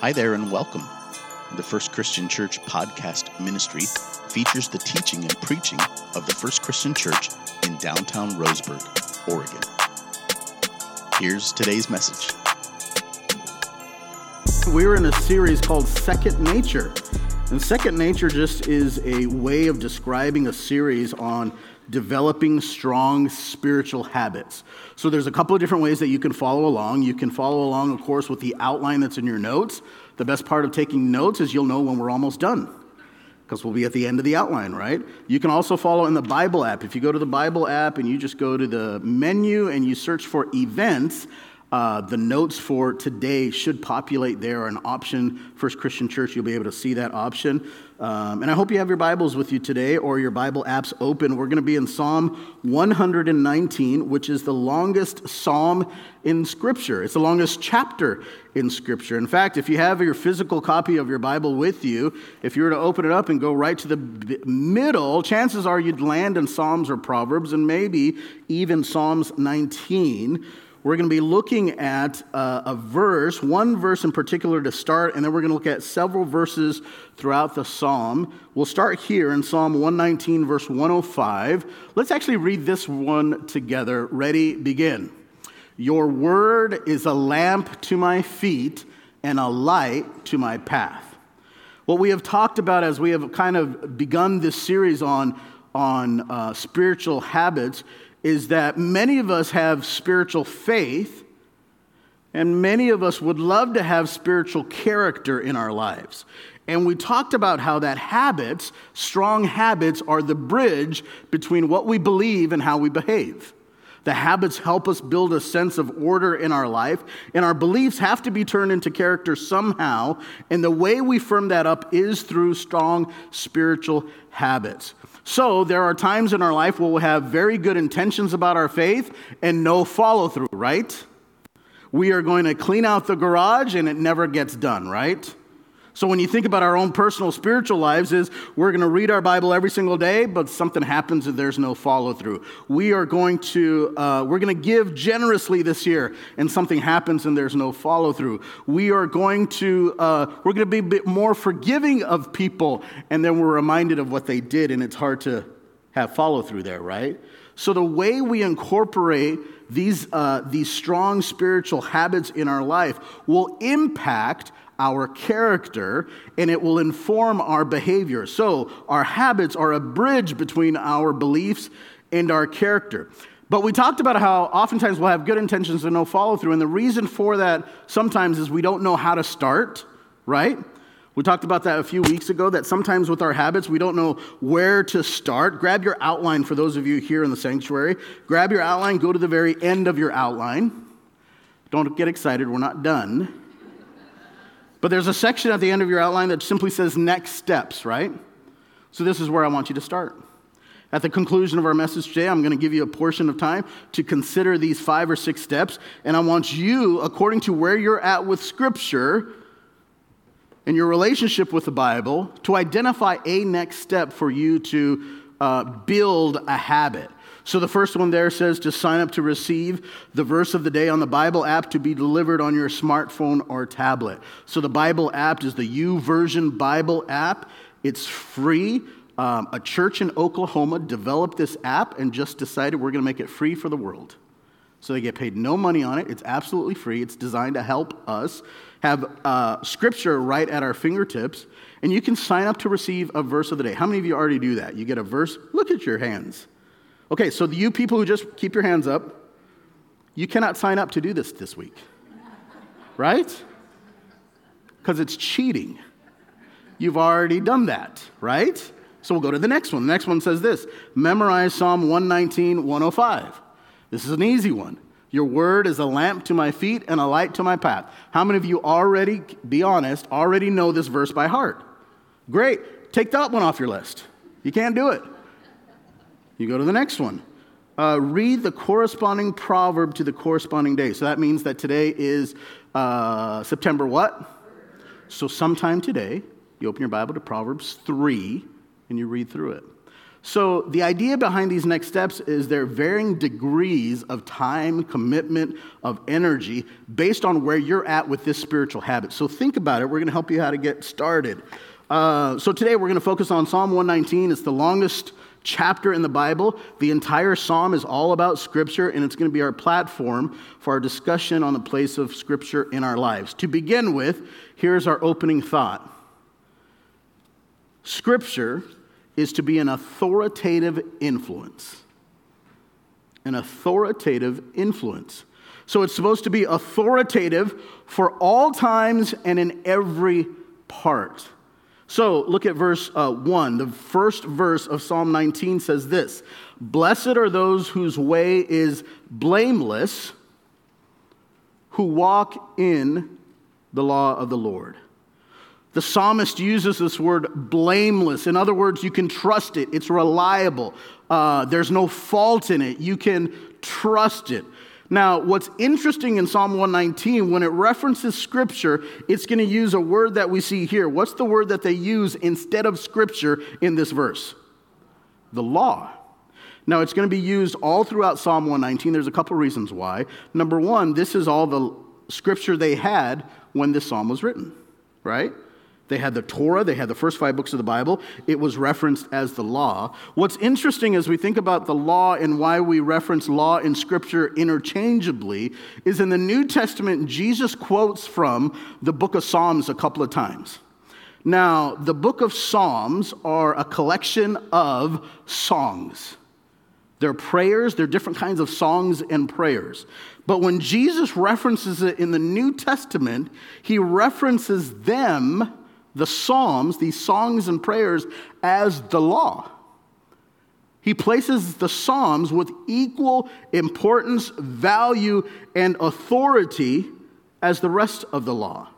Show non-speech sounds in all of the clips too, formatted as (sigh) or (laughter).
Hi there and welcome. The First Christian Church podcast ministry features the teaching and preaching of the First Christian Church in downtown Roseburg, Oregon. Here's today's message. We're in a series called Second Nature. And Second Nature just is a way of describing a series on developing strong spiritual habits. So there's a couple of different ways that you can follow along. You can follow along, of course, with the outline that's in your notes. The best part of taking notes is you'll know when we're almost done because we'll be at the end of the outline, right? You can also follow in the Bible app. If you go to the Bible app and you just go to the menu and you search for events, uh, the notes for today should populate there, an option. First Christian Church, you'll be able to see that option. Um, and I hope you have your Bibles with you today or your Bible apps open. We're going to be in Psalm 119, which is the longest psalm in Scripture. It's the longest chapter in Scripture. In fact, if you have your physical copy of your Bible with you, if you were to open it up and go right to the middle, chances are you'd land in Psalms or Proverbs and maybe even Psalms 19 we're going to be looking at uh, a verse, one verse in particular to start, and then we're going to look at several verses throughout the psalm. We'll start here in Psalm 119, verse 105. Let's actually read this one together. Ready, begin. Your word is a lamp to my feet and a light to my path. What we have talked about as we have kind of begun this series on, on uh, spiritual habits is that many of us have spiritual faith, and many of us would love to have spiritual character in our lives. And we talked about how that habits, strong habits, are the bridge between what we believe and how we behave. The habits help us build a sense of order in our life, and our beliefs have to be turned into character somehow. And the way we firm that up is through strong spiritual habits. So there are times in our life where we'll have very good intentions about our faith and no follow through, right? We are going to clean out the garage and it never gets done, right? So when you think about our own personal spiritual lives is we're going to read our Bible every single day, but something happens and there's no follow through. We are going to uh, we're going to give generously this year, and something happens and there's no follow through. We are going to uh, we're going to be a bit more forgiving of people, and then we're reminded of what they did, and it's hard to have follow through there, right? So the way we incorporate these, uh, these strong spiritual habits in our life will impact our character and it will inform our behavior. So, our habits are a bridge between our beliefs and our character. But we talked about how oftentimes we'll have good intentions and no follow through. And the reason for that sometimes is we don't know how to start, right? We talked about that a few weeks ago that sometimes with our habits, we don't know where to start. Grab your outline for those of you here in the sanctuary. Grab your outline, go to the very end of your outline. Don't get excited, we're not done. But there's a section at the end of your outline that simply says next steps, right? So this is where I want you to start. At the conclusion of our message today, I'm going to give you a portion of time to consider these five or six steps. And I want you, according to where you're at with Scripture and your relationship with the Bible, to identify a next step for you to uh, build a habit. So the first one there says to sign up to receive the verse of the day on the Bible app to be delivered on your smartphone or tablet. So the Bible app is the YouVersion Bible app. It's free. Um, a church in Oklahoma developed this app and just decided we're going to make it free for the world. So they get paid no money on it. It's absolutely free. It's designed to help us have uh, scripture right at our fingertips. And you can sign up to receive a verse of the day. How many of you already do that? You get a verse? Look at your hands. Okay, so you people who just keep your hands up, you cannot sign up to do this this week, right? Because it's cheating. You've already done that, right? So we'll go to the next one. The next one says this Memorize Psalm 119, 105. This is an easy one. Your word is a lamp to my feet and a light to my path. How many of you already, be honest, already know this verse by heart? Great. Take that one off your list. You can't do it. You go to the next one. Uh, read the corresponding proverb to the corresponding day. So that means that today is uh, September what? So sometime today, you open your Bible to Proverbs 3 and you read through it. So, the idea behind these next steps is there are varying degrees of time, commitment, of energy based on where you're at with this spiritual habit. So, think about it. We're going to help you how to get started. Uh, so, today we're going to focus on Psalm 119. It's the longest chapter in the Bible. The entire psalm is all about Scripture, and it's going to be our platform for our discussion on the place of Scripture in our lives. To begin with, here's our opening thought Scripture is to be an authoritative influence. An authoritative influence. So it's supposed to be authoritative for all times and in every part. So look at verse uh, 1. The first verse of Psalm 19 says this Blessed are those whose way is blameless, who walk in the law of the Lord. The psalmist uses this word blameless. In other words, you can trust it, it's reliable, uh, there's no fault in it, you can trust it. Now, what's interesting in Psalm 119, when it references scripture, it's going to use a word that we see here. What's the word that they use instead of scripture in this verse? The law. Now, it's going to be used all throughout Psalm 119. There's a couple reasons why. Number one, this is all the scripture they had when this psalm was written, right? They had the Torah, they had the first five books of the Bible. It was referenced as the law. What's interesting as we think about the law and why we reference law in Scripture interchangeably is in the New Testament, Jesus quotes from the book of Psalms a couple of times. Now, the book of Psalms are a collection of songs. They're prayers, they're different kinds of songs and prayers. But when Jesus references it in the New Testament, he references them the Psalms, these songs and prayers, as the law. He places the Psalms with equal importance, value, and authority as the rest of the law.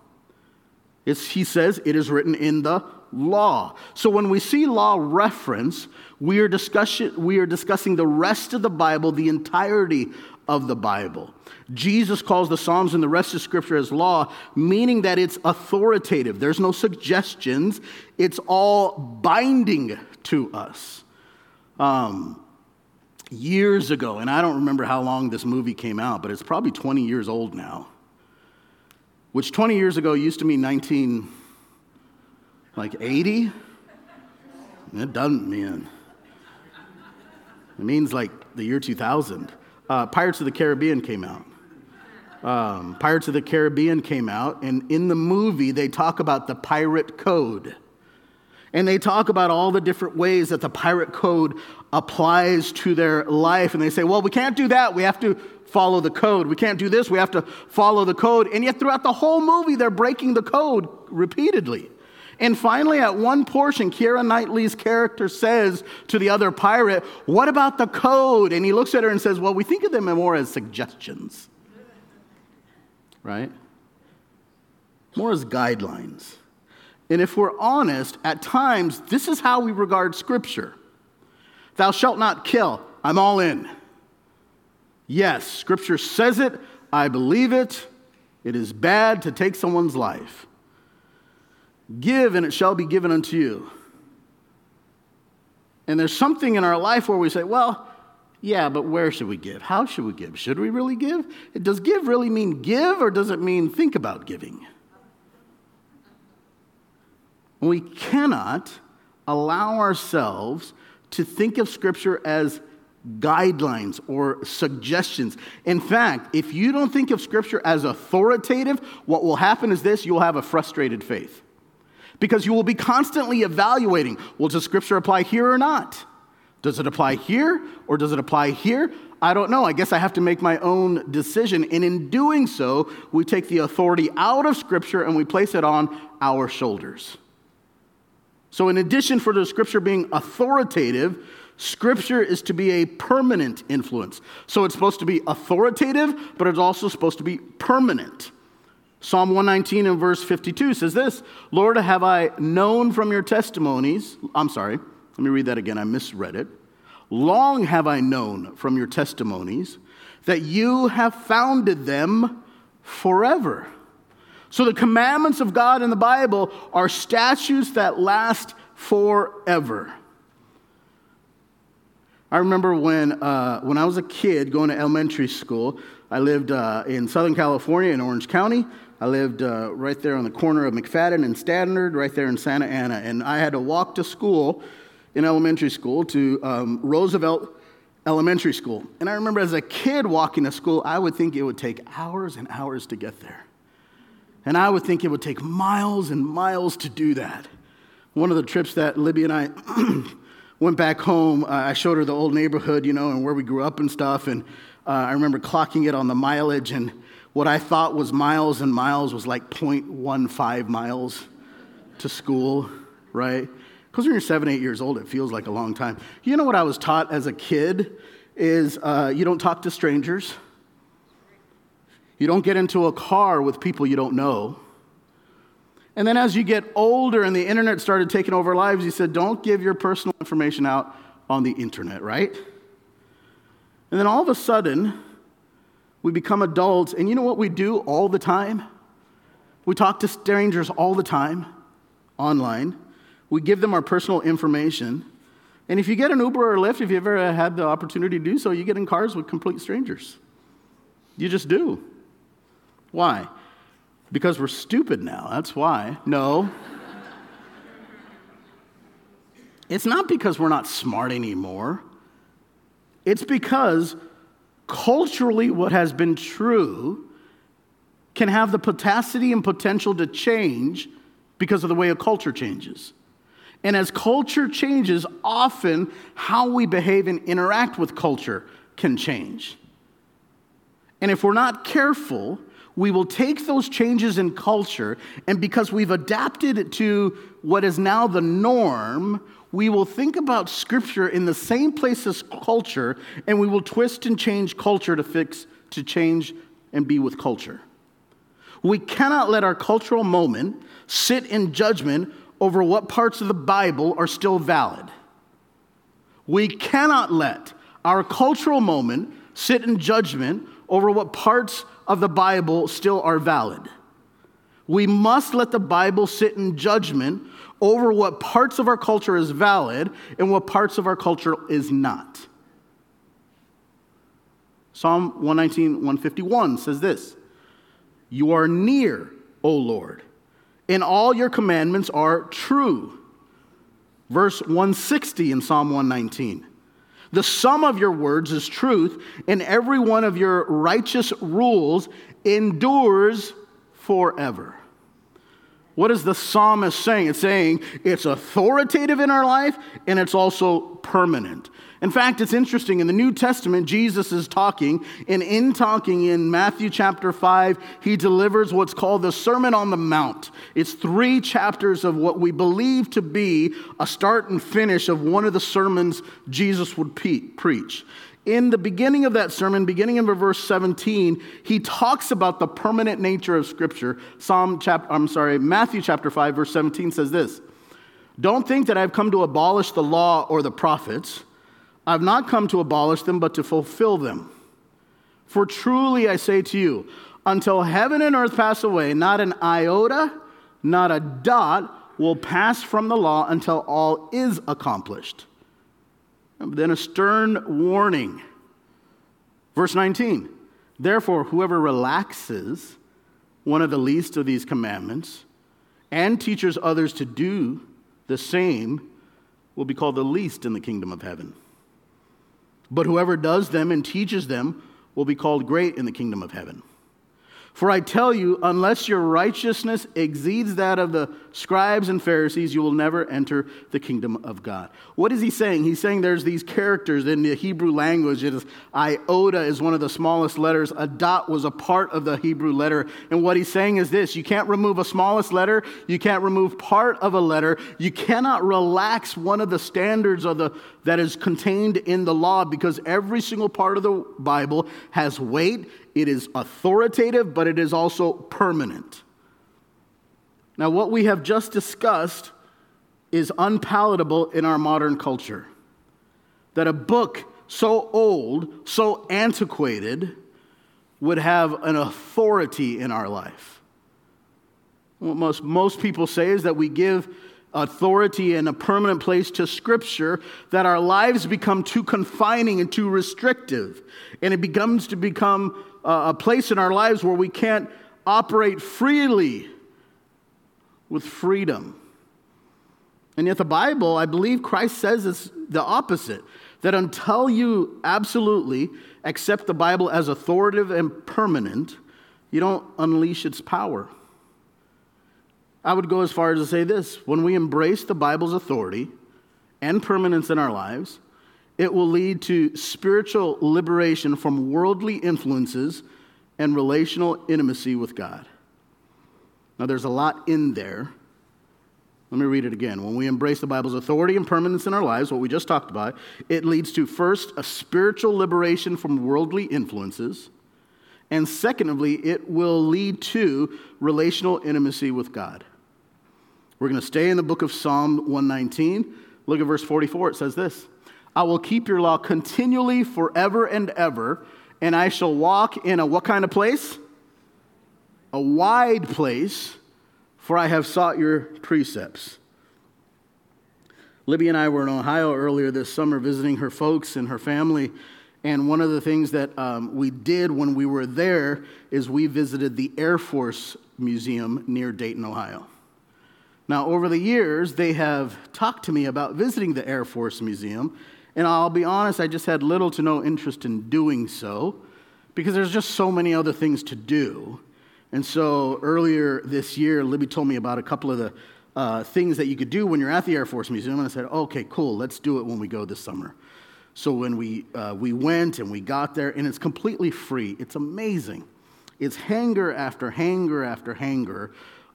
It's, he says it is written in the law. So when we see law reference, we are, discussing, we are discussing the rest of the Bible, the entirety of the Bible. Jesus calls the Psalms and the rest of Scripture as law, meaning that it's authoritative. There's no suggestions, it's all binding to us. Um, years ago, and I don't remember how long this movie came out, but it's probably 20 years old now, which 20 years ago used to mean 19, like 80. It doesn't mean. It means like the year 2000 uh, Pirates of the Caribbean came out. Um, Pirates of the Caribbean came out, and in the movie, they talk about the pirate code. And they talk about all the different ways that the pirate code applies to their life. And they say, well, we can't do that. We have to follow the code. We can't do this. We have to follow the code. And yet, throughout the whole movie, they're breaking the code repeatedly. And finally, at one portion, Keira Knightley's character says to the other pirate, What about the code? And he looks at her and says, Well, we think of them more as suggestions, right? More as guidelines. And if we're honest, at times, this is how we regard Scripture Thou shalt not kill. I'm all in. Yes, Scripture says it. I believe it. It is bad to take someone's life. Give, and it shall be given unto you. And there's something in our life where we say, well, yeah, but where should we give? How should we give? Should we really give? Does give really mean give, or does it mean think about giving? We cannot allow ourselves to think of Scripture as guidelines or suggestions. In fact, if you don't think of Scripture as authoritative, what will happen is this you'll have a frustrated faith because you will be constantly evaluating well, does Scripture apply here or not? Does it apply here or does it apply here? I don't know. I guess I have to make my own decision. And in doing so, we take the authority out of Scripture and we place it on our shoulders. So, in addition for the Scripture being authoritative, Scripture is to be a permanent influence. So, it's supposed to be authoritative, but it's also supposed to be permanent. Psalm 119 and verse 52 says this Lord, have I known from your testimonies, I'm sorry, let me read that again, I misread it. Long have I known from your testimonies that you have founded them forever. So the commandments of God in the Bible are statutes that last forever. I remember when, uh, when I was a kid going to elementary school, I lived uh, in Southern California in Orange County. I lived uh, right there on the corner of McFadden and Standard, right there in Santa Ana. And I had to walk to school in elementary school to um, Roosevelt Elementary School. And I remember as a kid walking to school, I would think it would take hours and hours to get there. And I would think it would take miles and miles to do that. One of the trips that Libby and I (clears throat) went back home, uh, I showed her the old neighborhood, you know, and where we grew up and stuff. And uh, I remember clocking it on the mileage, and what I thought was miles and miles was like 0.15 miles to school, right? Because when you're seven, eight years old, it feels like a long time. You know what I was taught as a kid is uh, you don't talk to strangers. You don't get into a car with people you don't know. And then as you get older and the internet started taking over lives, you said, don't give your personal information out on the internet, right? And then all of a sudden, we become adults, and you know what we do all the time? We talk to strangers all the time online. We give them our personal information. And if you get an Uber or Lyft, if you've ever had the opportunity to do so, you get in cars with complete strangers. You just do. Why? Because we're stupid now. That's why. No. it's not because we're not smart anymore. It's because culturally, what has been true can have the capacity and potential to change because of the way a culture changes. And as culture changes, often how we behave and interact with culture can change. And if we're not careful, we will take those changes in culture, and because we've adapted to what is now the norm, we will think about Scripture in the same place as culture, and we will twist and change culture to fix, to change and be with culture. We cannot let our cultural moment sit in judgment over what parts of the Bible are still valid. We cannot let our cultural moment sit in judgment over what parts of the Bible still are valid. We must let the Bible sit in judgment over what parts of our culture is valid and what parts of our culture is not. Psalm 119, 151 says this You are near, O Lord, and all your commandments are true. Verse 160 in Psalm 119 the sum of your words is truth, and every one of your righteous rules endures forever. What is the psalmist saying? It's saying it's authoritative in our life and it's also permanent. In fact, it's interesting. In the New Testament, Jesus is talking, and in talking in Matthew chapter 5, he delivers what's called the Sermon on the Mount. It's three chapters of what we believe to be a start and finish of one of the sermons Jesus would pe- preach. In the beginning of that sermon, beginning in verse 17, he talks about the permanent nature of Scripture. Psalm chapter, I'm sorry, Matthew chapter 5, verse 17 says this Don't think that I've come to abolish the law or the prophets. I've not come to abolish them, but to fulfill them. For truly I say to you, until heaven and earth pass away, not an iota, not a dot will pass from the law until all is accomplished. Then a stern warning. Verse 19 Therefore, whoever relaxes one of the least of these commandments and teaches others to do the same will be called the least in the kingdom of heaven. But whoever does them and teaches them will be called great in the kingdom of heaven. For I tell you, unless your righteousness exceeds that of the scribes and Pharisees, you will never enter the kingdom of God. What is he saying? He's saying there's these characters in the Hebrew language. It is iota is one of the smallest letters. A dot was a part of the Hebrew letter. And what he's saying is this you can't remove a smallest letter, you can't remove part of a letter, you cannot relax one of the standards of the that is contained in the law because every single part of the Bible has weight, it is authoritative, but it is also permanent. Now, what we have just discussed is unpalatable in our modern culture. That a book so old, so antiquated, would have an authority in our life. What most, most people say is that we give authority and a permanent place to Scripture that our lives become too confining and too restrictive. And it becomes to become a place in our lives where we can't operate freely with freedom. And yet, the Bible, I believe Christ says is the opposite that until you absolutely accept the Bible as authoritative and permanent, you don't unleash its power. I would go as far as to say this when we embrace the Bible's authority and permanence in our lives, it will lead to spiritual liberation from worldly influences and relational intimacy with God. Now, there's a lot in there. Let me read it again. When we embrace the Bible's authority and permanence in our lives, what we just talked about, it leads to first a spiritual liberation from worldly influences, and secondly, it will lead to relational intimacy with God. We're going to stay in the book of Psalm 119. Look at verse 44. It says this I will keep your law continually forever and ever, and I shall walk in a what kind of place? A wide place, for I have sought your precepts. Libby and I were in Ohio earlier this summer visiting her folks and her family. And one of the things that um, we did when we were there is we visited the Air Force Museum near Dayton, Ohio. Now, over the years, they have talked to me about visiting the Air Force Museum, and I'll be honest, I just had little to no interest in doing so because there's just so many other things to do. And so earlier this year, Libby told me about a couple of the uh, things that you could do when you're at the Air Force Museum, and I said, okay, cool, let's do it when we go this summer. So when we, uh, we went and we got there, and it's completely free, it's amazing. It's hangar after hangar after hangar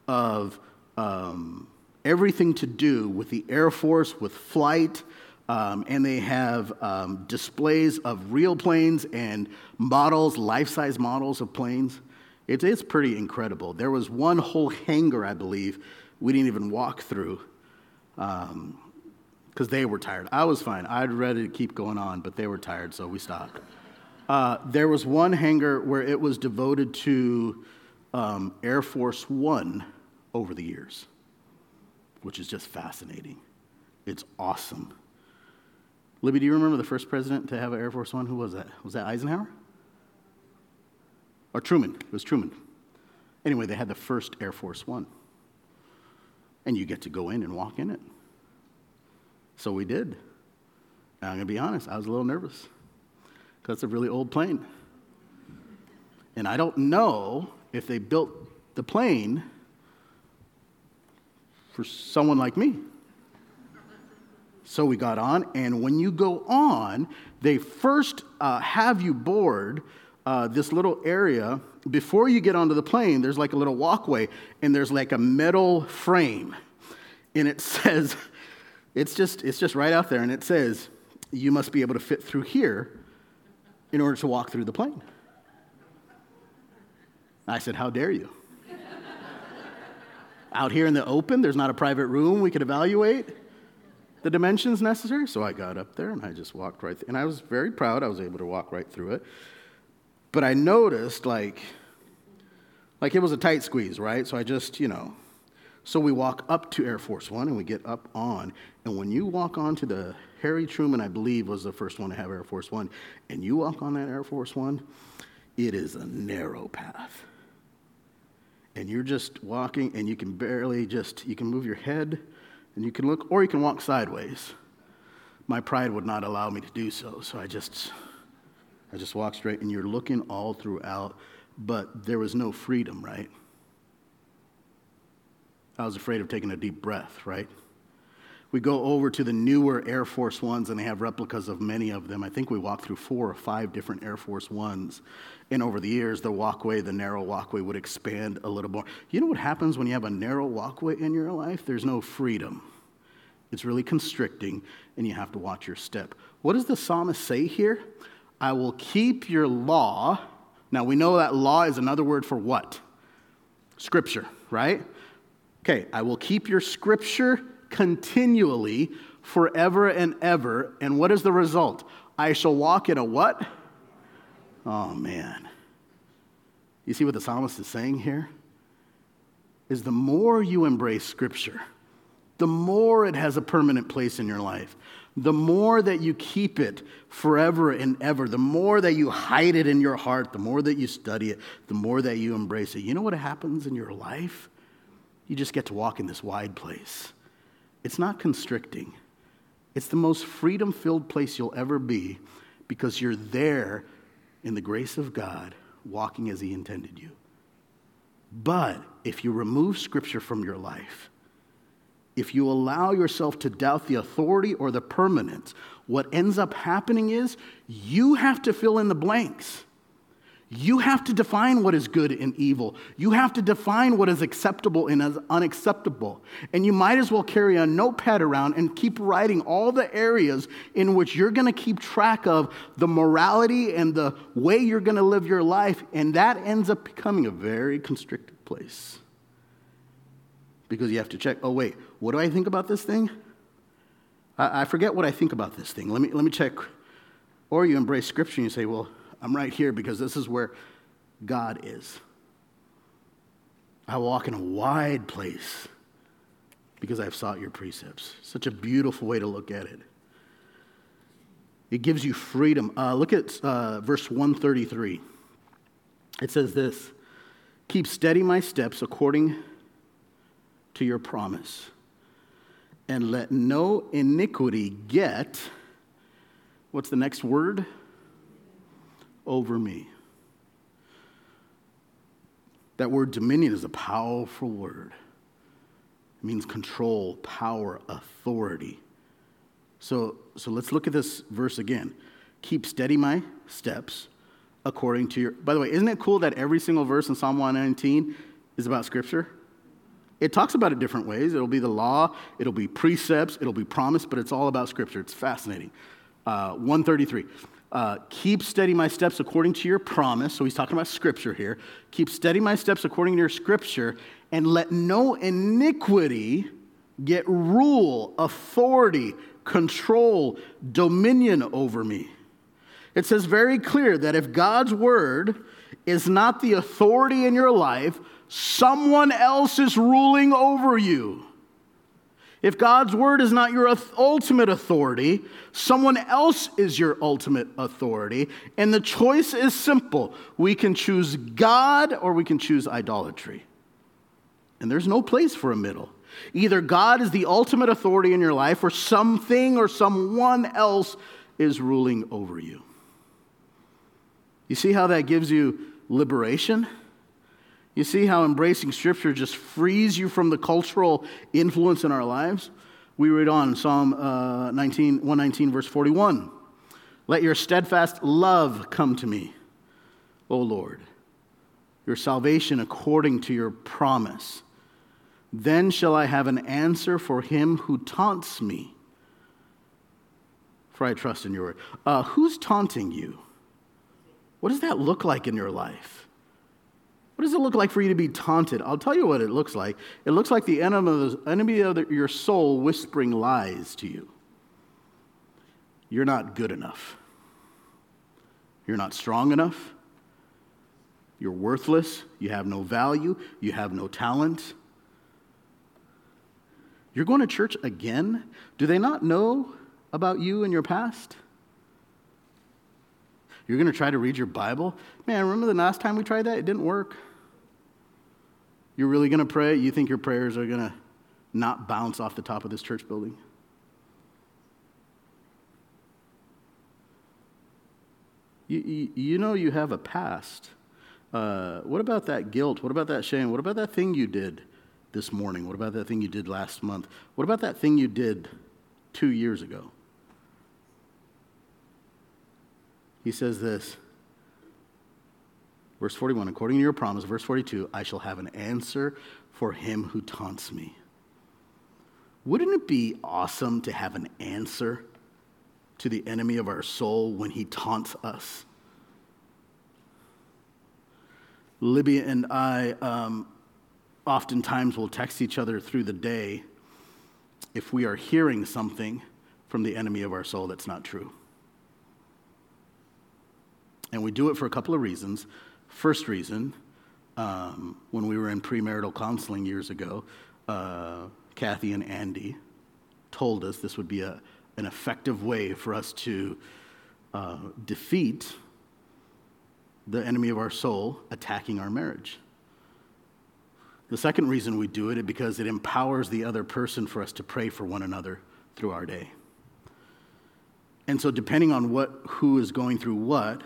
of um, everything to do with the Air Force, with flight, um, and they have um, displays of real planes and models, life size models of planes. It, it's pretty incredible. There was one whole hangar, I believe, we didn't even walk through because um, they were tired. I was fine. I'd ready to keep going on, but they were tired, so we stopped. Uh, there was one hangar where it was devoted to um, Air Force One over the years, which is just fascinating. It's awesome. Libby, do you remember the first president to have an Air Force One? Who was that? Was that Eisenhower? Or Truman? It was Truman. Anyway, they had the first Air Force One. And you get to go in and walk in it. So we did. And I'm going to be honest, I was a little nervous because it's a really old plane. And I don't know if they built the plane for someone like me. So we got on, and when you go on, they first uh, have you board uh, this little area. Before you get onto the plane, there's like a little walkway, and there's like a metal frame. And it (laughs) says, it's just, it's just right out there, and it says, you must be able to fit through here in order to walk through the plane. I said, How dare you? Out here in the open, there's not a private room we could evaluate the dimensions necessary. So I got up there and I just walked right, and I was very proud I was able to walk right through it. But I noticed like, like it was a tight squeeze, right? So I just, you know, so we walk up to Air Force One and we get up on, and when you walk onto the Harry Truman, I believe, was the first one to have Air Force One, and you walk on that Air Force One, it is a narrow path and you're just walking and you can barely just you can move your head and you can look or you can walk sideways. My pride would not allow me to do so so i just i just walked straight and you're looking all throughout but there was no freedom right? I was afraid of taking a deep breath right we go over to the newer Air Force Ones, and they have replicas of many of them. I think we walked through four or five different Air Force Ones. And over the years, the walkway, the narrow walkway, would expand a little more. You know what happens when you have a narrow walkway in your life? There's no freedom. It's really constricting, and you have to watch your step. What does the psalmist say here? I will keep your law. Now, we know that law is another word for what? Scripture, right? Okay, I will keep your scripture continually forever and ever. And what is the result? I shall walk in a what? Oh, man. You see what the psalmist is saying here? Is the more you embrace Scripture, the more it has a permanent place in your life. The more that you keep it forever and ever, the more that you hide it in your heart, the more that you study it, the more that you embrace it. You know what happens in your life? You just get to walk in this wide place. It's not constricting, it's the most freedom filled place you'll ever be because you're there in the grace of God, walking as He intended you. But if you remove Scripture from your life, if you allow yourself to doubt the authority or the permanence, what ends up happening is you have to fill in the blanks. You have to define what is good and evil. You have to define what is acceptable and is unacceptable. And you might as well carry a notepad around and keep writing all the areas in which you're going to keep track of the morality and the way you're going to live your life. And that ends up becoming a very constricted place. Because you have to check, oh, wait, what do I think about this thing? I, I forget what I think about this thing. Let me, let me check. Or you embrace scripture and you say, well, I'm right here because this is where God is. I walk in a wide place because I've sought your precepts. Such a beautiful way to look at it. It gives you freedom. Uh, look at uh, verse 133. It says this Keep steady my steps according to your promise, and let no iniquity get, what's the next word? Over me. That word dominion is a powerful word. It means control, power, authority. So, so let's look at this verse again. Keep steady my steps according to your. By the way, isn't it cool that every single verse in Psalm 119 is about Scripture? It talks about it different ways. It'll be the law, it'll be precepts, it'll be promise, but it's all about Scripture. It's fascinating. Uh, 133 uh, keep steady my steps according to your promise. So he's talking about scripture here. Keep steady my steps according to your scripture, and let no iniquity get rule, authority, control, dominion over me. It says very clear that if God's word is not the authority in your life, someone else is ruling over you. If God's word is not your ultimate authority, someone else is your ultimate authority. And the choice is simple we can choose God or we can choose idolatry. And there's no place for a middle. Either God is the ultimate authority in your life, or something or someone else is ruling over you. You see how that gives you liberation? You see how embracing Scripture just frees you from the cultural influence in our lives? We read on Psalm uh, 19, 119, verse 41. Let your steadfast love come to me, O Lord, your salvation according to your promise. Then shall I have an answer for him who taunts me, for I trust in your word. Uh, who's taunting you? What does that look like in your life? What does it look like for you to be taunted? I'll tell you what it looks like. It looks like the enemy of your soul whispering lies to you. You're not good enough. You're not strong enough. You're worthless. You have no value. You have no talent. You're going to church again? Do they not know about you and your past? You're going to try to read your Bible? Man, remember the last time we tried that? It didn't work. You're really going to pray? You think your prayers are going to not bounce off the top of this church building? You, you, you know you have a past. Uh, what about that guilt? What about that shame? What about that thing you did this morning? What about that thing you did last month? What about that thing you did two years ago? He says this. Verse 41, according to your promise, verse 42, I shall have an answer for him who taunts me. Wouldn't it be awesome to have an answer to the enemy of our soul when he taunts us? Libby and I um, oftentimes will text each other through the day if we are hearing something from the enemy of our soul that's not true. And we do it for a couple of reasons. First reason, um, when we were in premarital counseling years ago, uh, Kathy and Andy told us this would be a, an effective way for us to uh, defeat the enemy of our soul attacking our marriage. The second reason we do it is because it empowers the other person for us to pray for one another through our day. And so, depending on what who is going through what,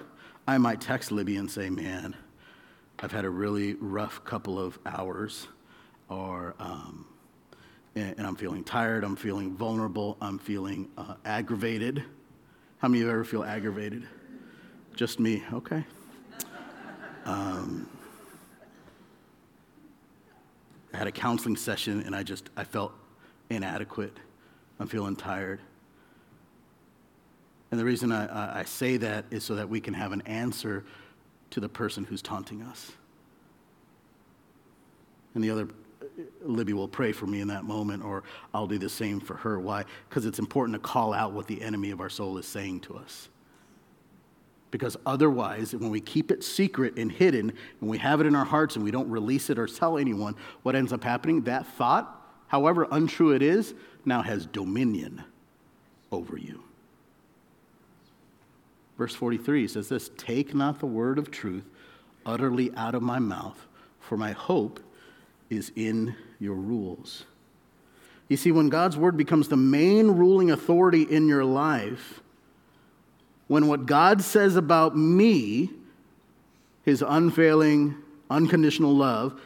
I might text Libby and say, "Man, I've had a really rough couple of hours, or um, and, and, I'm feeling tired. I'm feeling vulnerable. I'm feeling uh, aggravated. How many of you ever feel aggravated? Just me. Okay. Um, I had a counseling session and I just I felt inadequate. I'm feeling tired. And the reason I, I say that is so that we can have an answer to the person who's taunting us. And the other, uh, Libby will pray for me in that moment, or I'll do the same for her. Why? Because it's important to call out what the enemy of our soul is saying to us. Because otherwise, when we keep it secret and hidden, and we have it in our hearts and we don't release it or tell anyone, what ends up happening? That thought, however untrue it is, now has dominion over you. Verse 43 says this Take not the word of truth utterly out of my mouth, for my hope is in your rules. You see, when God's word becomes the main ruling authority in your life, when what God says about me, his unfailing, unconditional love,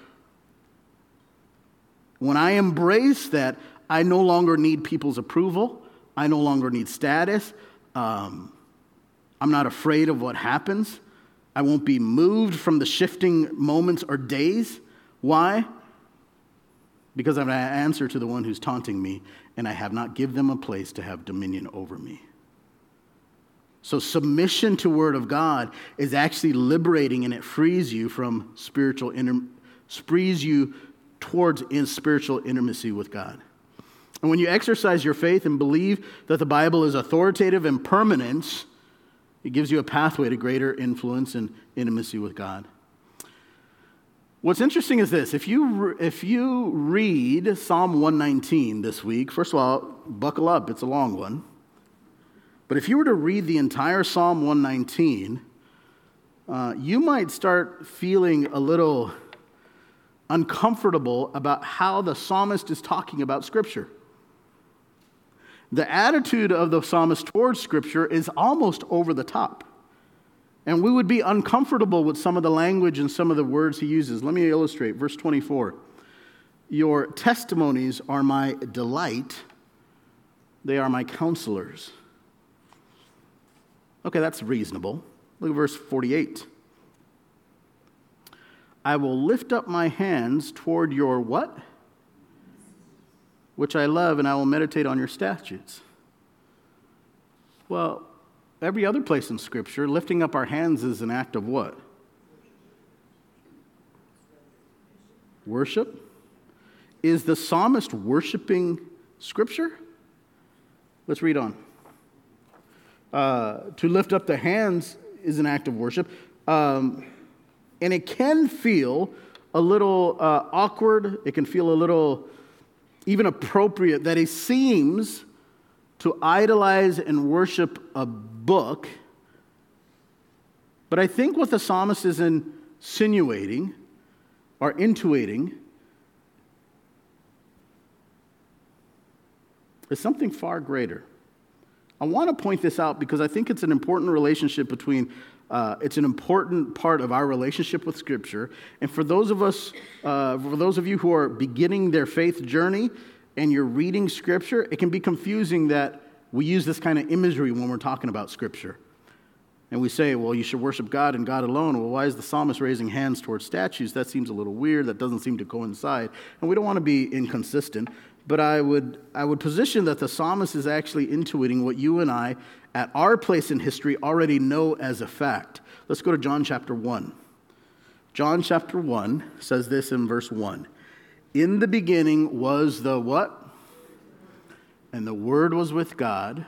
when I embrace that, I no longer need people's approval. I no longer need status. Um, I'm not afraid of what happens. I won't be moved from the shifting moments or days. Why? Because I have an answer to the one who's taunting me, and I have not given them a place to have dominion over me. So, submission to Word of God is actually liberating and it frees you from spiritual, inter- frees you towards in spiritual intimacy with God. And when you exercise your faith and believe that the Bible is authoritative and permanent, it gives you a pathway to greater influence and intimacy with God. What's interesting is this if you, if you read Psalm 119 this week, first of all, buckle up, it's a long one. But if you were to read the entire Psalm 119, uh, you might start feeling a little uncomfortable about how the psalmist is talking about Scripture. The attitude of the psalmist towards Scripture is almost over the top. And we would be uncomfortable with some of the language and some of the words he uses. Let me illustrate. Verse 24 Your testimonies are my delight, they are my counselors. Okay, that's reasonable. Look at verse 48. I will lift up my hands toward your what? Which I love, and I will meditate on your statutes. Well, every other place in Scripture, lifting up our hands is an act of what? Worship. Is the psalmist worshiping Scripture? Let's read on. Uh, to lift up the hands is an act of worship. Um, and it can feel a little uh, awkward, it can feel a little even appropriate that he seems to idolize and worship a book. But I think what the psalmist is insinuating or intuiting is something far greater. I want to point this out because I think it's an important relationship between, uh, it's an important part of our relationship with Scripture. And for those of us, uh, for those of you who are beginning their faith journey and you're reading Scripture, it can be confusing that we use this kind of imagery when we're talking about Scripture. And we say, well, you should worship God and God alone. Well, why is the psalmist raising hands towards statutes? That seems a little weird. That doesn't seem to coincide. And we don't want to be inconsistent but I would, I would position that the psalmist is actually intuiting what you and I, at our place in history, already know as a fact. Let's go to John chapter 1. John chapter 1 says this in verse 1 In the beginning was the what? And the Word was with God,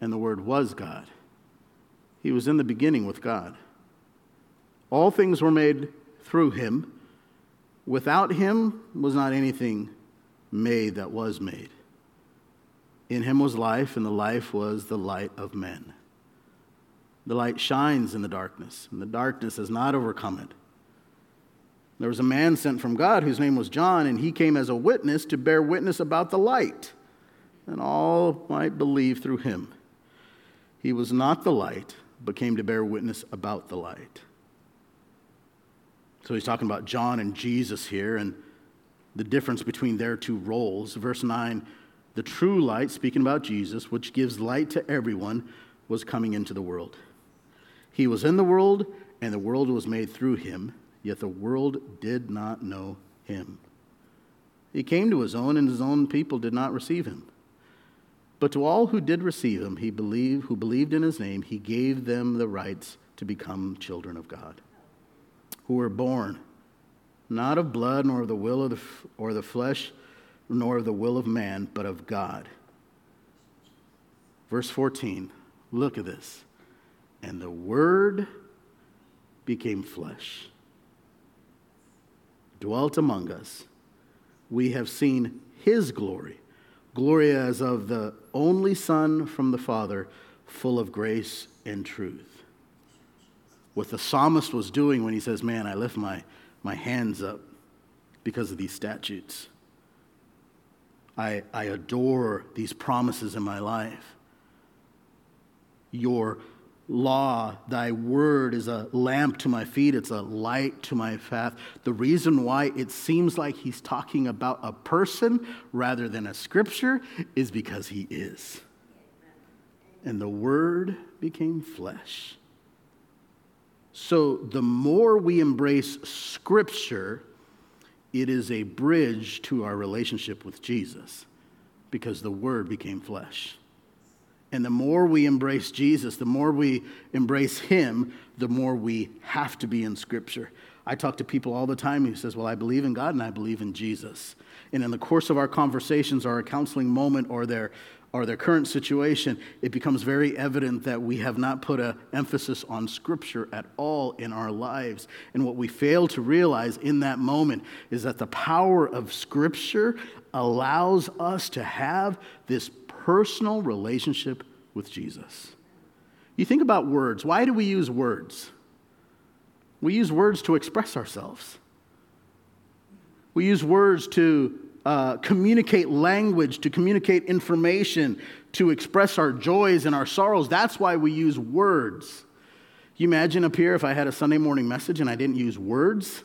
and the Word was God. He was in the beginning with God. All things were made through him. Without him was not anything made that was made. In him was life, and the life was the light of men. The light shines in the darkness, and the darkness has not overcome it. There was a man sent from God whose name was John, and he came as a witness to bear witness about the light, and all might believe through him. He was not the light, but came to bear witness about the light. So he's talking about John and Jesus here and the difference between their two roles. Verse 9 the true light, speaking about Jesus, which gives light to everyone, was coming into the world. He was in the world, and the world was made through him, yet the world did not know him. He came to his own, and his own people did not receive him. But to all who did receive him, he believed, who believed in his name, he gave them the rights to become children of God who were born not of blood, nor of the will of the, or the flesh, nor of the will of man, but of God. Verse 14, look at this. And the Word became flesh, dwelt among us. We have seen His glory, glory as of the only Son from the Father, full of grace and truth what the psalmist was doing when he says, Man, I lift my, my hands up because of these statutes. I, I adore these promises in my life. Your law, thy word, is a lamp to my feet, it's a light to my path. The reason why it seems like he's talking about a person rather than a scripture is because he is. And the word became flesh so, the more we embrace Scripture, it is a bridge to our relationship with Jesus because the Word became flesh. And the more we embrace Jesus, the more we embrace Him, the more we have to be in Scripture. I talk to people all the time who says, "Well, I believe in God and I believe in Jesus." And in the course of our conversations or a counseling moment or their or their current situation, it becomes very evident that we have not put an emphasis on Scripture at all in our lives. And what we fail to realize in that moment is that the power of Scripture allows us to have this personal relationship with Jesus. You think about words. Why do we use words? We use words to express ourselves. We use words to uh, communicate language, to communicate information, to express our joys and our sorrows. That's why we use words. You imagine up here if I had a Sunday morning message and I didn't use words?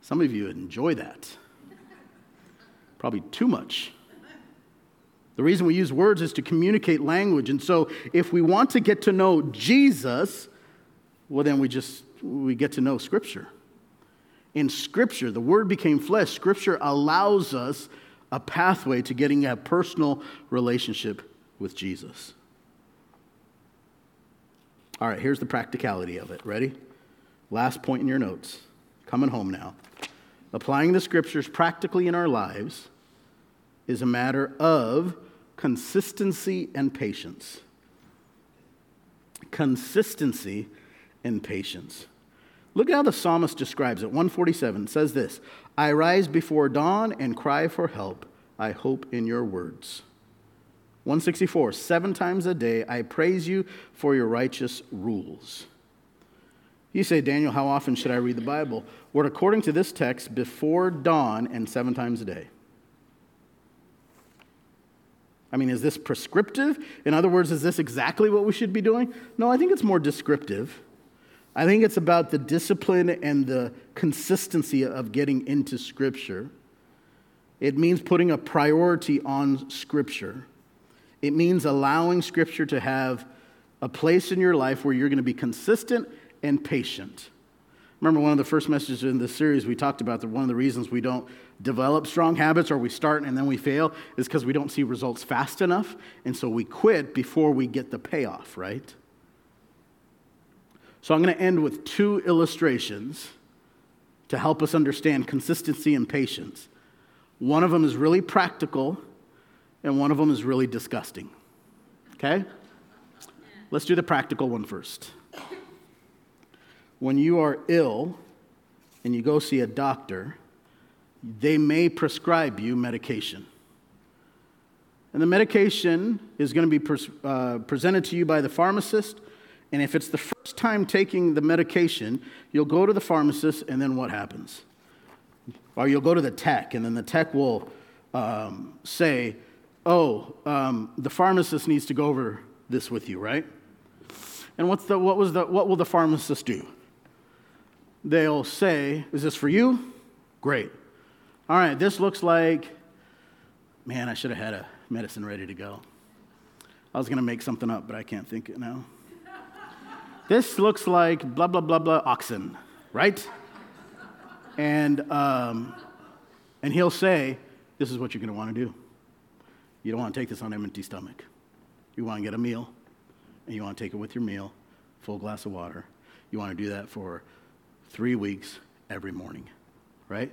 Some of you would enjoy that. Probably too much. The reason we use words is to communicate language. And so if we want to get to know Jesus, well, then we just we get to know Scripture in Scripture. The Word became flesh. Scripture allows us a pathway to getting a personal relationship with Jesus. All right, here's the practicality of it. Ready? Last point in your notes. Coming home now. Applying the Scriptures practically in our lives is a matter of consistency and patience. Consistency and patience. Look at how the psalmist describes it. 147 says this I rise before dawn and cry for help. I hope in your words. 164 Seven times a day I praise you for your righteous rules. You say, Daniel, how often should I read the Bible? Well, according to this text, before dawn and seven times a day. I mean, is this prescriptive? In other words, is this exactly what we should be doing? No, I think it's more descriptive. I think it's about the discipline and the consistency of getting into Scripture. It means putting a priority on Scripture. It means allowing Scripture to have a place in your life where you're going to be consistent and patient. Remember, one of the first messages in this series we talked about that one of the reasons we don't develop strong habits or we start and then we fail is because we don't see results fast enough. And so we quit before we get the payoff, right? So I'm going to end with two illustrations to help us understand consistency and patience. One of them is really practical, and one of them is really disgusting. Okay? Let's do the practical one first. When you are ill and you go see a doctor, they may prescribe you medication. And the medication is going to be pres- uh, presented to you by the pharmacist. And if it's the first time taking the medication, you'll go to the pharmacist, and then what happens? Or you'll go to the tech, and then the tech will um, say, Oh, um, the pharmacist needs to go over this with you, right? And what's the, what, was the, what will the pharmacist do? They'll say, Is this for you? Great. All right, this looks like, man, I should have had a medicine ready to go. I was going to make something up, but I can't think it now. This looks like blah, blah, blah, blah, oxen, right? And, um, and he'll say, This is what you're going to want to do. You don't want to take this on an empty stomach. You want to get a meal, and you want to take it with your meal, full glass of water. You want to do that for three weeks every morning, right?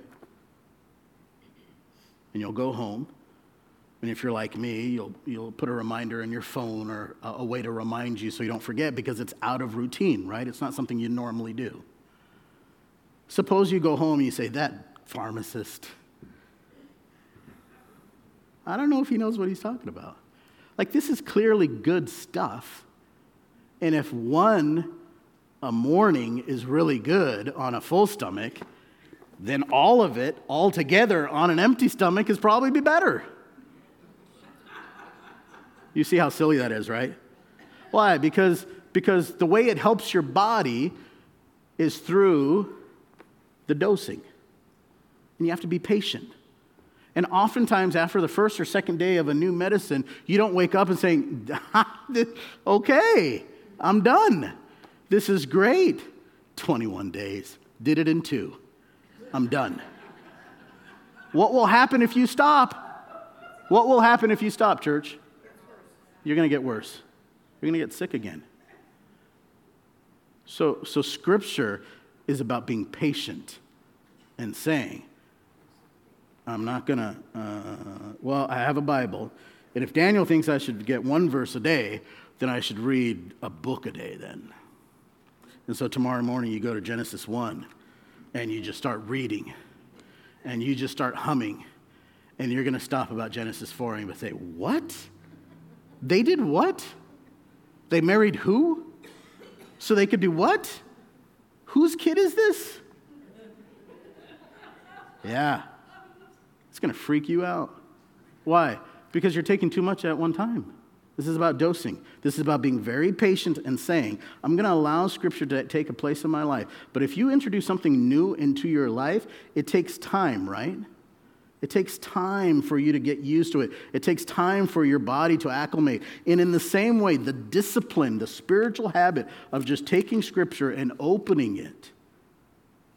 And you'll go home and if you're like me, you'll, you'll put a reminder in your phone or a, a way to remind you so you don't forget because it's out of routine, right? It's not something you normally do. Suppose you go home and you say, That pharmacist, I don't know if he knows what he's talking about. Like, this is clearly good stuff. And if one a morning is really good on a full stomach, then all of it all together on an empty stomach is probably be better. You see how silly that is, right? Why? Because, because the way it helps your body is through the dosing. And you have to be patient. And oftentimes, after the first or second day of a new medicine, you don't wake up and saying, (laughs) okay, I'm done. This is great. 21 days. Did it in two. I'm done. What will happen if you stop? What will happen if you stop, church? You're going to get worse. You're going to get sick again. So, so scripture is about being patient and saying, I'm not going to, uh, well, I have a Bible. And if Daniel thinks I should get one verse a day, then I should read a book a day then. And so tomorrow morning you go to Genesis 1 and you just start reading and you just start humming and you're going to stop about Genesis 4 and you say, What? They did what? They married who? So they could do what? Whose kid is this? Yeah. It's going to freak you out. Why? Because you're taking too much at one time. This is about dosing. This is about being very patient and saying, I'm going to allow Scripture to take a place in my life. But if you introduce something new into your life, it takes time, right? It takes time for you to get used to it. It takes time for your body to acclimate. And in the same way, the discipline, the spiritual habit of just taking scripture and opening it,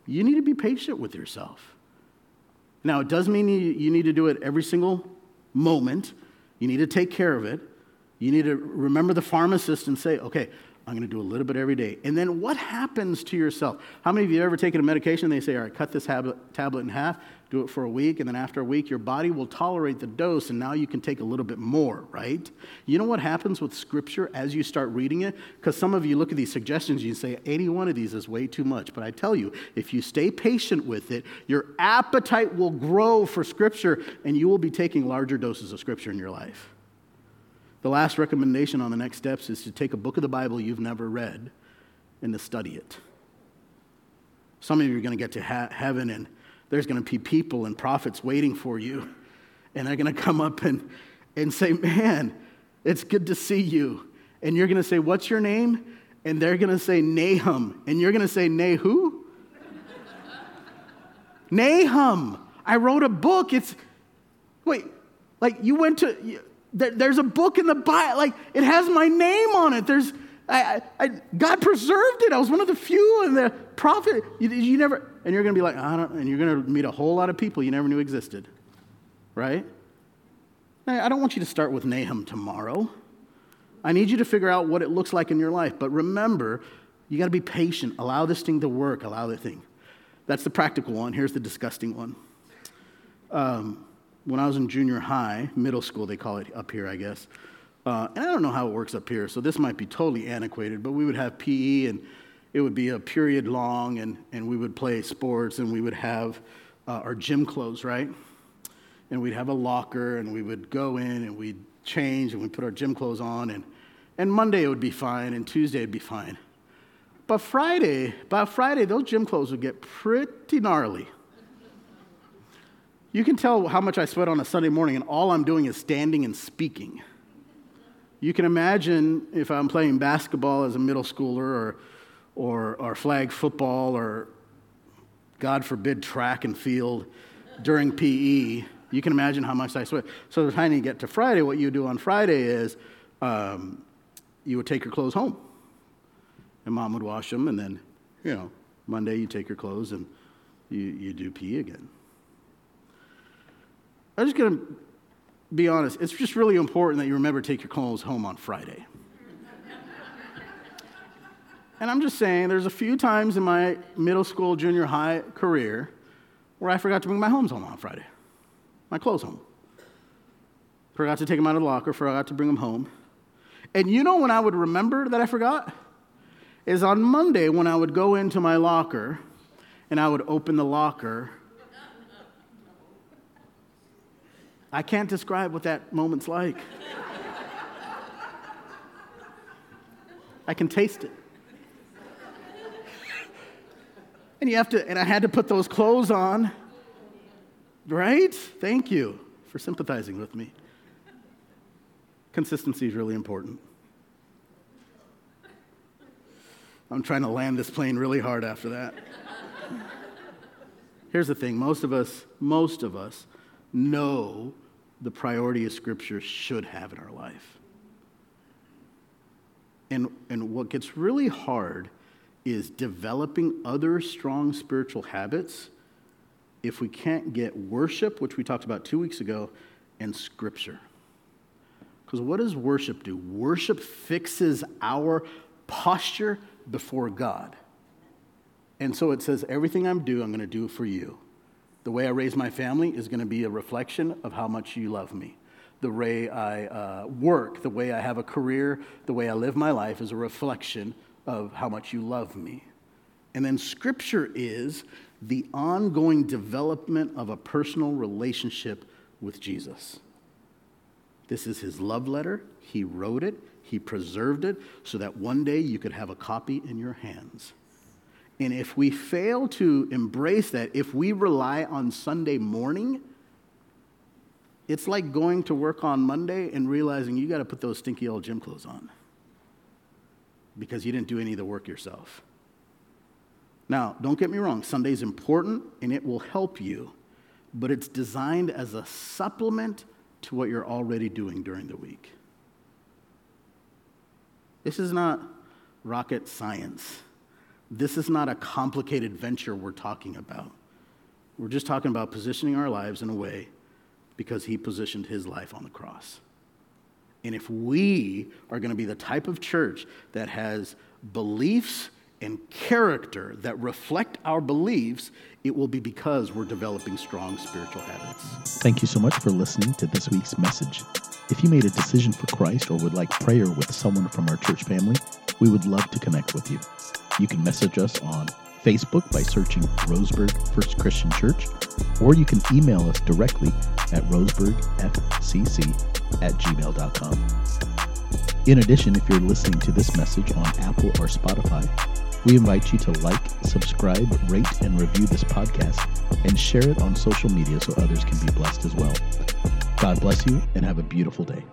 you need to be patient with yourself. Now, it does mean you, need to do it every single moment. You need to take care of it. You need to remember the pharmacist and say, okay, I'm going to do a little bit every day. And then what happens to yourself? How many of you have ever taken a medication? They say, all right, cut this tablet in half do it for a week, and then after a week, your body will tolerate the dose, and now you can take a little bit more, right? You know what happens with Scripture as you start reading it? Because some of you look at these suggestions, you say, 81 of these is way too much. But I tell you, if you stay patient with it, your appetite will grow for Scripture, and you will be taking larger doses of Scripture in your life. The last recommendation on the next steps is to take a book of the Bible you've never read and to study it. Some of you are going to get to ha- heaven and there's going to be people and prophets waiting for you. And they're going to come up and, and say, Man, it's good to see you. And you're going to say, What's your name? And they're going to say, Nahum. And you're going to say, Nay who? (laughs) Nahum. I wrote a book. It's, wait, like you went to, there's a book in the Bible, like it has my name on it. There's, I, I, God preserved it. I was one of the few, and the prophet, you, you never, and you're going to be like, I don't, and you're going to meet a whole lot of people you never knew existed, right? I don't want you to start with Nahum tomorrow. I need you to figure out what it looks like in your life. But remember, you got to be patient. Allow this thing to work. Allow the thing. That's the practical one. Here's the disgusting one. Um, when I was in junior high, middle school, they call it up here, I guess. Uh, and I don't know how it works up here, so this might be totally antiquated, but we would have PE and it would be a period long, and, and we would play sports and we would have uh, our gym clothes, right? And we'd have a locker and we would go in and we'd change and we'd put our gym clothes on. And, and Monday it would be fine and Tuesday it'd be fine. But Friday, by Friday, those gym clothes would get pretty gnarly. You can tell how much I sweat on a Sunday morning, and all I'm doing is standing and speaking. You can imagine if I'm playing basketball as a middle schooler or, or, or flag football or, God forbid, track and field during PE. You can imagine how much I sweat. So the time you get to Friday, what you do on Friday is um, you would take your clothes home. And mom would wash them, and then, you know, Monday you take your clothes and you, you do PE again. I'm just going to be honest, it's just really important that you remember to take your clothes home on Friday. And I'm just saying, there's a few times in my middle school, junior high career where I forgot to bring my homes home on Friday, my clothes home. Forgot to take them out of the locker, forgot to bring them home. And you know when I would remember that I forgot? Is on Monday when I would go into my locker and I would open the locker I can't describe what that moment's like. I can taste it. And you have to, and I had to put those clothes on, right? Thank you for sympathizing with me. Consistency is really important. I'm trying to land this plane really hard after that. Here's the thing most of us, most of us, know the priority of Scripture should have in our life. And, and what gets really hard is developing other strong spiritual habits if we can't get worship, which we talked about two weeks ago, and Scripture. Because what does worship do? Worship fixes our posture before God. And so it says, everything I'm doing, I'm going to do for you. The way I raise my family is going to be a reflection of how much you love me. The way I uh, work, the way I have a career, the way I live my life is a reflection of how much you love me. And then scripture is the ongoing development of a personal relationship with Jesus. This is his love letter. He wrote it, he preserved it so that one day you could have a copy in your hands. And if we fail to embrace that, if we rely on Sunday morning, it's like going to work on Monday and realizing you got to put those stinky old gym clothes on because you didn't do any of the work yourself. Now, don't get me wrong, Sunday's important and it will help you, but it's designed as a supplement to what you're already doing during the week. This is not rocket science. This is not a complicated venture we're talking about. We're just talking about positioning our lives in a way because he positioned his life on the cross. And if we are going to be the type of church that has beliefs and character that reflect our beliefs, it will be because we're developing strong spiritual habits. Thank you so much for listening to this week's message. If you made a decision for Christ or would like prayer with someone from our church family, we would love to connect with you. You can message us on Facebook by searching Roseburg First Christian Church, or you can email us directly at roseburgfcc at gmail.com. In addition, if you're listening to this message on Apple or Spotify, we invite you to like, subscribe, rate, and review this podcast and share it on social media so others can be blessed as well. God bless you and have a beautiful day.